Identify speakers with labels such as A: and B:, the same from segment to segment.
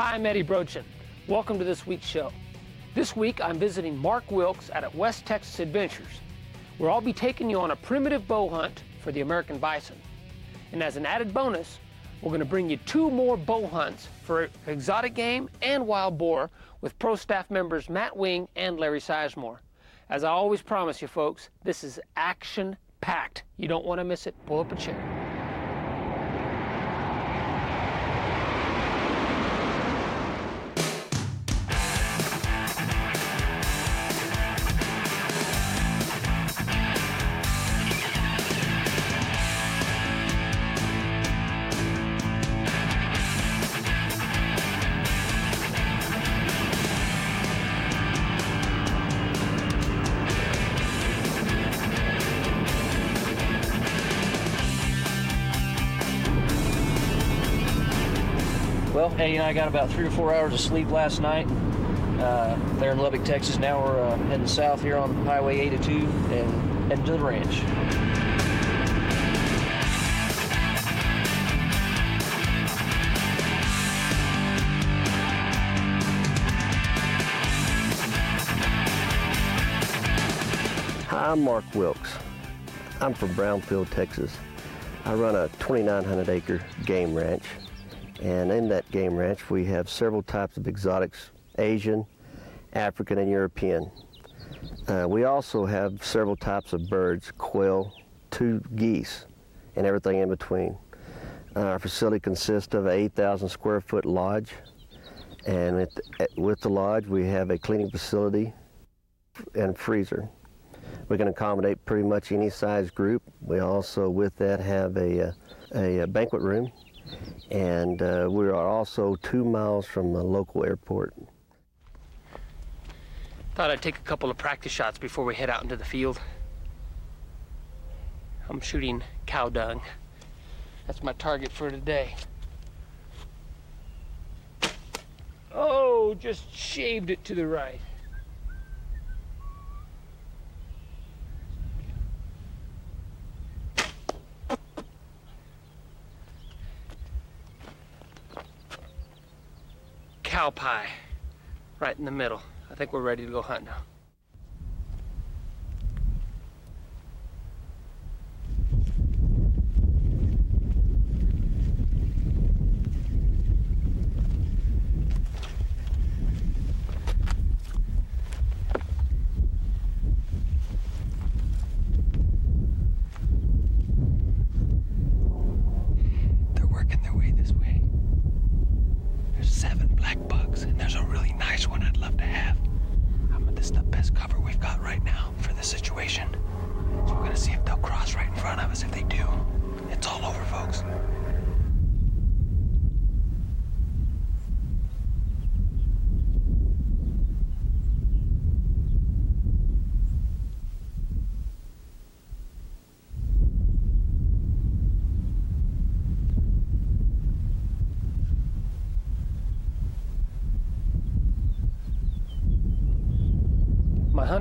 A: Hi, I'm Eddie Brochin. Welcome to this week's show. This week I'm visiting Mark Wilkes at West Texas Adventures, where I'll be taking you on a primitive bow hunt for the American bison. And as an added bonus, we're going to bring you two more bow hunts for exotic game and wild boar with pro staff members Matt Wing and Larry Sizemore. As I always promise you folks, this is action packed. You don't want to miss it. Pull up a chair.
B: Well, Eddie and I got about three or four hours of sleep last night. Uh, there in Lubbock, Texas. Now we're uh, heading south here on Highway 82 and heading to the ranch.
C: Hi, I'm Mark Wilkes. I'm from Brownfield, Texas. I run a 2,900 acre game ranch and in that game ranch, we have several types of exotics, Asian, African, and European. Uh, we also have several types of birds, quail, two geese, and everything in between. Uh, our facility consists of an 8,000 square foot lodge, and with, with the lodge, we have a cleaning facility and freezer. We can accommodate pretty much any size group. We also, with that, have a, a, a banquet room and uh, we are also two miles from the local airport.
A: Thought I'd take a couple of practice shots before we head out into the field. I'm shooting cow dung. That's my target for today. Oh, just shaved it to the right. Cow pie right in the middle. I think we're ready to go hunt now.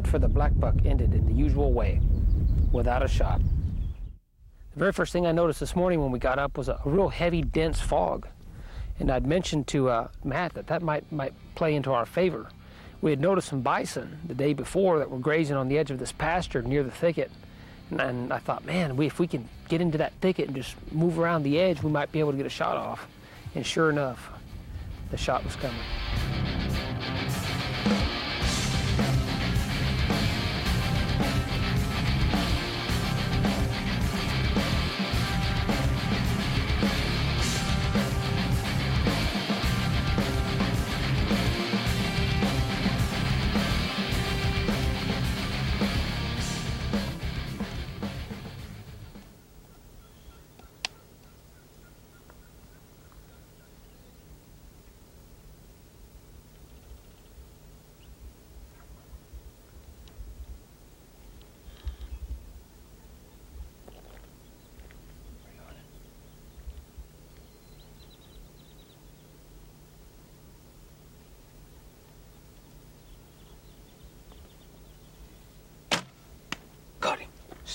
A: For the black buck ended in the usual way, without a shot. The very first thing I noticed this morning when we got up was a, real heavy, dense fog. And I'd mentioned to uh, Matt that that might, might play into our favor. We had noticed some bison the day before that were grazing on the edge of this pasture near the thicket. And, and I thought, man, we, if we can get into that thicket and just move around the edge, we might be able to get a shot off. And sure enough, the shot was coming.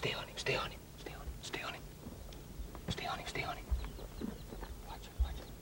A: Stay on him, stay on him, stay on him, stay on him. Stay on him, stay on him. Watch it, watch it.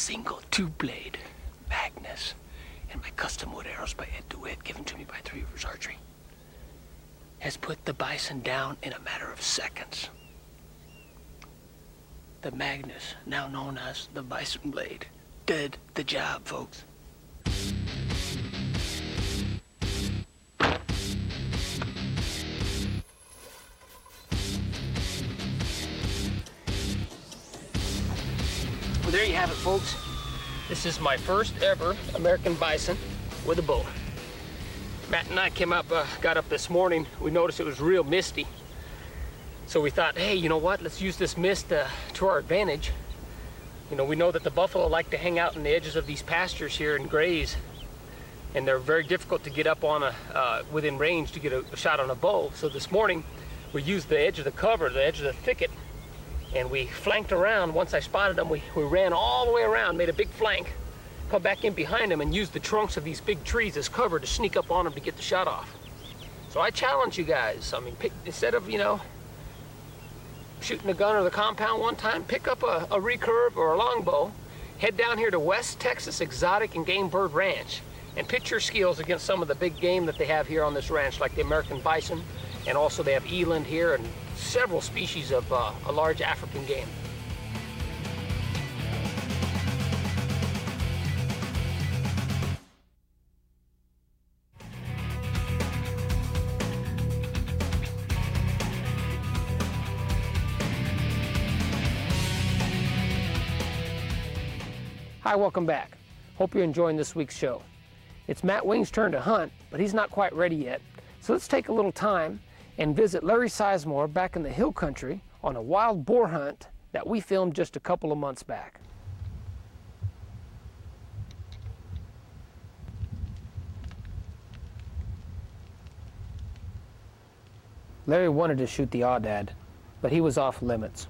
A: Single two-blade Magnus and my custom wood arrows by Ed DeWitt given to me by Three Rivers Archery has put the bison down in a matter of seconds. The Magnus, now known as the Bison Blade, did the job, folks. Well, there you have it, folks. This is my first ever American bison with a bow. Matt and I came up, uh, got up this morning. We noticed it was real misty. So we thought, hey, you know what? Let's use this mist uh, to our advantage. You know, we know that the buffalo like to hang out in the edges of these pastures here and graze. And they're very difficult to get up on a, uh, within range to get a, a shot on a bow. So this morning, we used the edge of the cover, the edge of the thicket, and we flanked around. Once I spotted them, we, we ran all the way around, made a big flank, come back in behind them and used the trunks of these big trees as cover to sneak up on them to get the shot off. So I challenge you guys. I mean, pick, instead of, you know, shooting the gun or the compound one time, pick up a, a recurve or a longbow, head down here to West Texas Exotic and Game Bird Ranch, and pitch your skills against some of the big game that they have here on this ranch, like the American bison, and also they have eland here and several species of uh, a large African game. Hi, welcome back. Hope you're enjoying this week's show. It's Matt Wing's turn to hunt, but he's not quite ready yet. So let's take a little time and visit Larry Sizemore back in the hill country on a wild boar hunt that we filmed just a couple of months back. Larry wanted to shoot the aoudad, but he was off limits.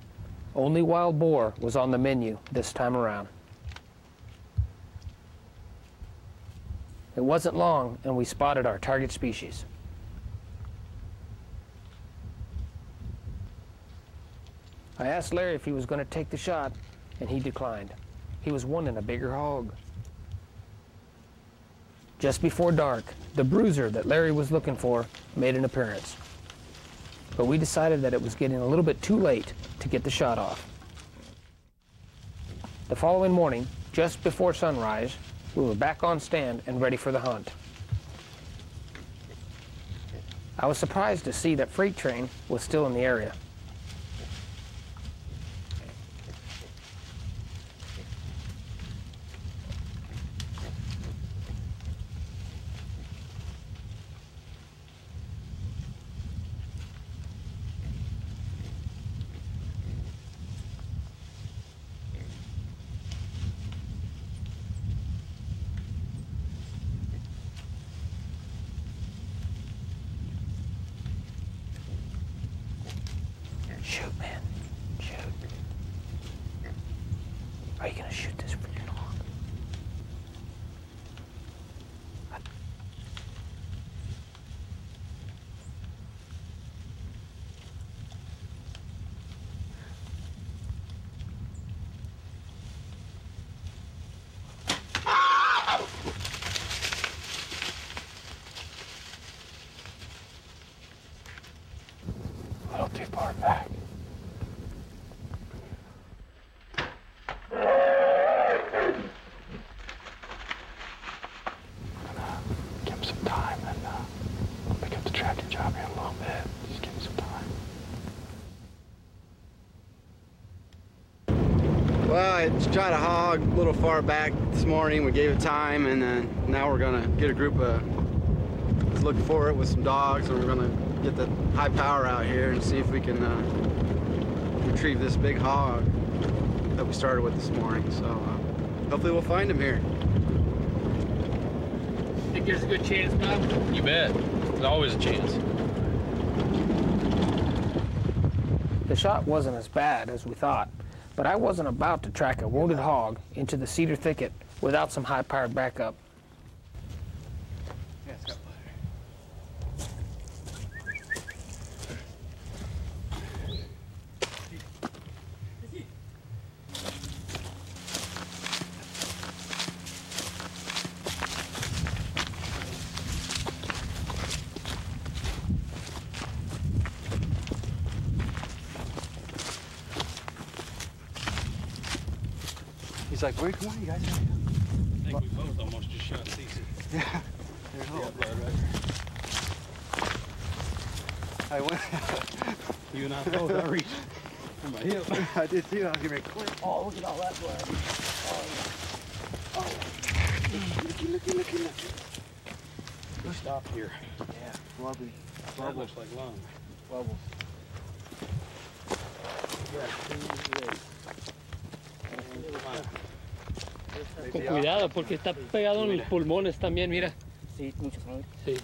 A: Only wild boar was on the menu this time around. It wasn't long and we spotted our target species. I asked Larry if he was going to take the shot, and he declined. He was wanting a bigger hog. Just before dark, the bruiser that Larry was looking for made an appearance. But we decided that it was getting a little bit too late to get the shot off. The following morning, just before sunrise, we were back on stand and ready for the hunt. I was surprised to see that freight train was still in the area. Shoot, man. Shoot. Are you gonna shoot this freaking hog? A little too far back.
D: give him some time and uh, I'll pick up the tracking job here in a little bit. Just give him some time.
E: Well, I shot a hog a little far back this morning. We gave it time, and then now we're gonna get a group of to look for it with some dogs, and we're gonna get the high power out here and see if we can uh, retrieve this big hog that we started with this morning. So uh, hopefully we'll find him here.
A: Think there's a good chance, Bob?
F: You bet. There's always a chance.
A: The shot wasn't as bad as we thought, but I wasn't about to track a wounded hog into the cedar thicket without some high-powered backup.
F: And I both, I reached for my hip.
E: I did too. I was getting ready to quit. Oh, look at all that blood. Oh. Oh. Looky, looky, looky,
F: stopped here.
E: Yeah. Lovely.
F: That looks like lung.
E: Bubbles.
A: Con cuidado porque está pegado en los pulmones también, mira.
G: Sí, mucha sangre.
A: Sí,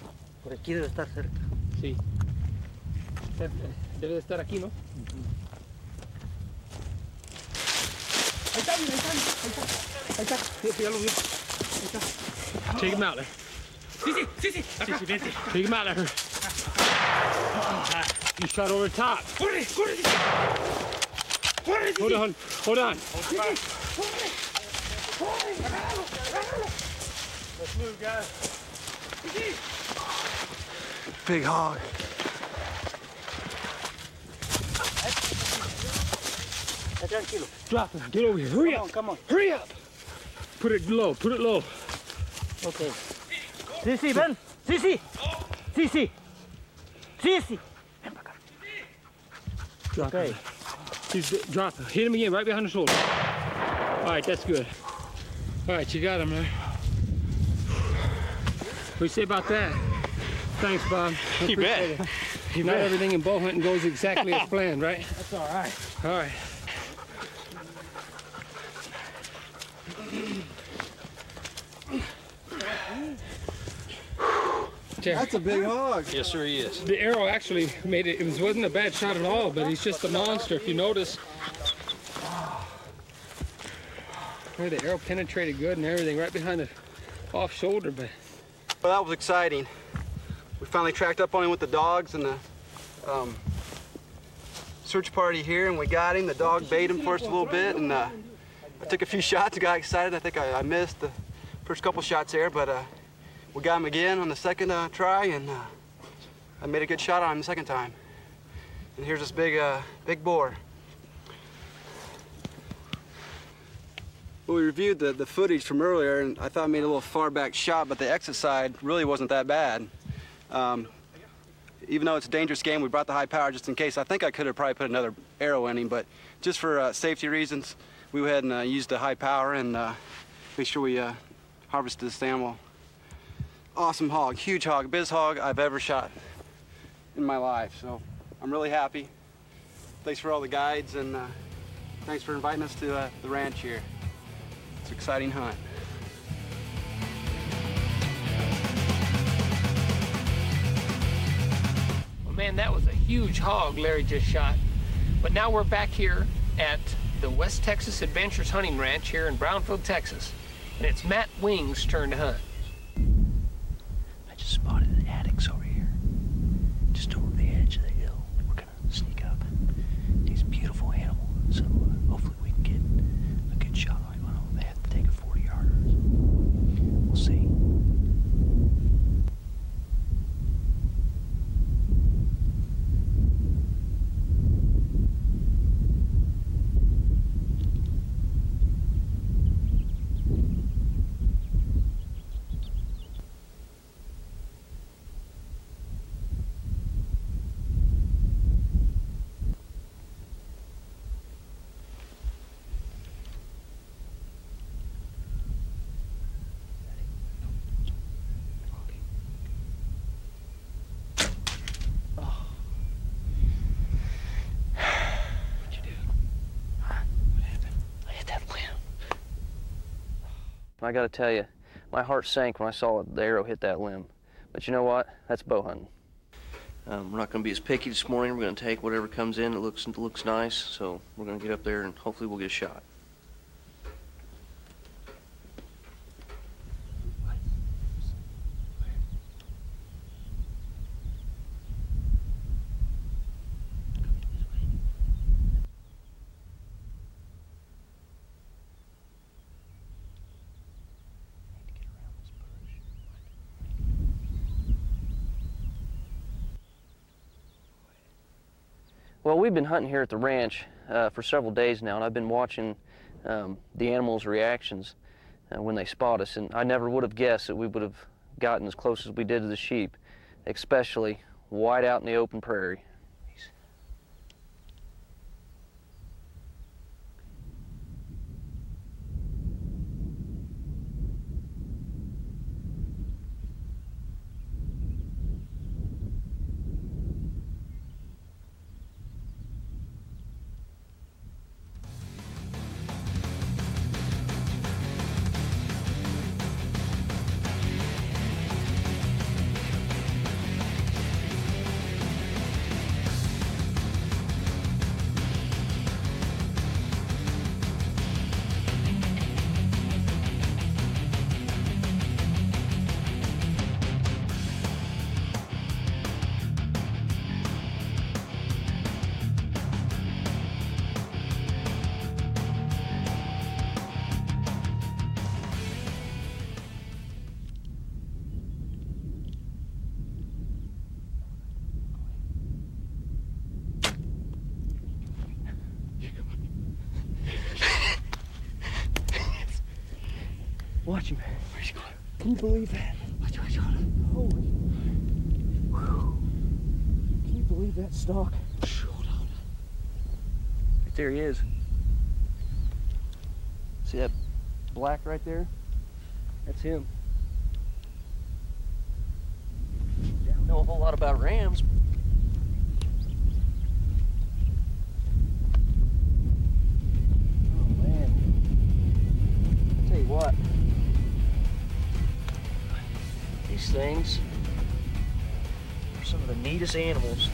G: Por aquí debe estar cerca.
A: sí. Debe- Debe de estar aquí, ¿no? Ahí está, mira, ahí está, ahí está. Ahí está. Sí, sí, ya lo vi. Ahí está. Take him out there. Sí, sí, sí, sí. Sí, sí, vente. Take him out there. You shot over the top. Corre, corre. Hold on, hold on.
F: Let's move, guys.
E: Big hog.
G: Está tranquilo.
A: Drop him. Get over here. Hurry
G: Come
A: up.
G: on, come on.
A: Hurry up. Put it low. Put it low.
G: Ok. Sí, sí, ven. Sí, sí. Sí, sí. Sí, sí. Ven para acá.
A: Drop
G: Okay.
A: him. He's drop him. Hit him again, right behind the shoulder. All right, that's good. All right, you got him there. What do you say about that? Thanks, Bob. I
F: You bet.
A: appreciate it. Not everything in bow hunting goes exactly as planned, right?
G: That's all right.
A: All right. There.
E: That's a big hog.
F: Yes, sir, he is.
A: The arrow actually made it. It was, wasn't a bad shot at all, but he's just a monster. If you notice, where the arrow penetrated good and everything, right behind the off shoulder. But
E: Well, that was exciting. We finally tracked up on him with the dogs and the um, search party here, and we got him. The dog bait him for us a little bit, and uh, I took a few shots. Got excited. I think I, I missed the first couple shots there, but uh, we got him again on the second uh, try, and uh, I made a good shot on him the second time. And here's this big, uh, big boar. Well, we reviewed the, the footage from earlier, and I thought I made a little far back shot, but the exit side really wasn't that bad. Um, even though it's a dangerous game, we brought the high power just in case. I think I could have probably put another arrow in him, but just for uh, safety reasons, we went ahead and uh, used the high power and uh, made sure we uh, harvested this animal. Awesome hog, huge hog, biggest hog I've ever shot in my life. So I'm really happy. Thanks for all the guides and uh, thanks for inviting us to uh, the ranch here. It's an exciting hunt.
A: well, man, that was a huge hog Larry just shot. But now we're back here at the West Texas Adventures Hunting Ranch here in Brownfield, Texas, and it's Matt Wing's turn to hunt.
H: Addax over here, just over the edge of the hill. We're gonna sneak up. He's a beautiful animal, so uh, hopefully we can get a good shot on him. I don't know, they have to take a 40 yarder. We'll see. What'd you do? Huh? What happened? I hit that limb.
B: I gotta tell you, my heart sank when I saw the arrow hit that limb. But you know what? That's bow hunting. Um, we're not gonna be as picky this morning. We're gonna take whatever comes in that looks looks nice. So we're gonna get up there and hopefully we'll get a shot. Well, we've been hunting here at the ranch uh, for several days now, and I've been watching um, the animals' reactions uh, when they spot us. And I never would have guessed that we would have gotten as close as we did to the sheep, especially wide out in the open prairie.
H: Believe that? Watch, watch, watch. Holy. Whew. Can you believe that stalk? Hold on.
B: Right there he is. See that black right there? That's him. Don't know a whole lot about rams. Oh man. Tell you what. These things are some of the neatest animals.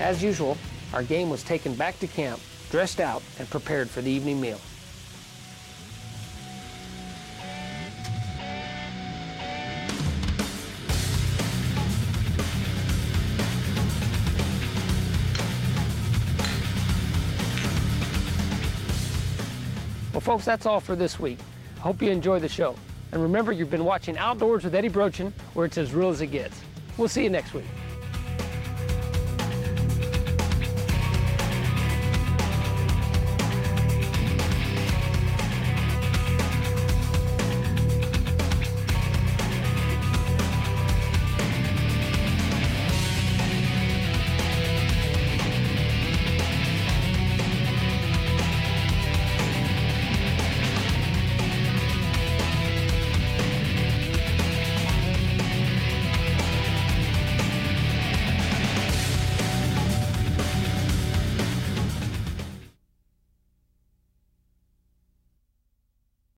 A: As usual, our game was taken back to camp, dressed out, and prepared for the evening meal. Well, folks, that's all for this week. I hope you enjoy the show. And remember, you've been watching Outdoors with Eddie Brochin, where it's as real as it gets. We'll see you next week.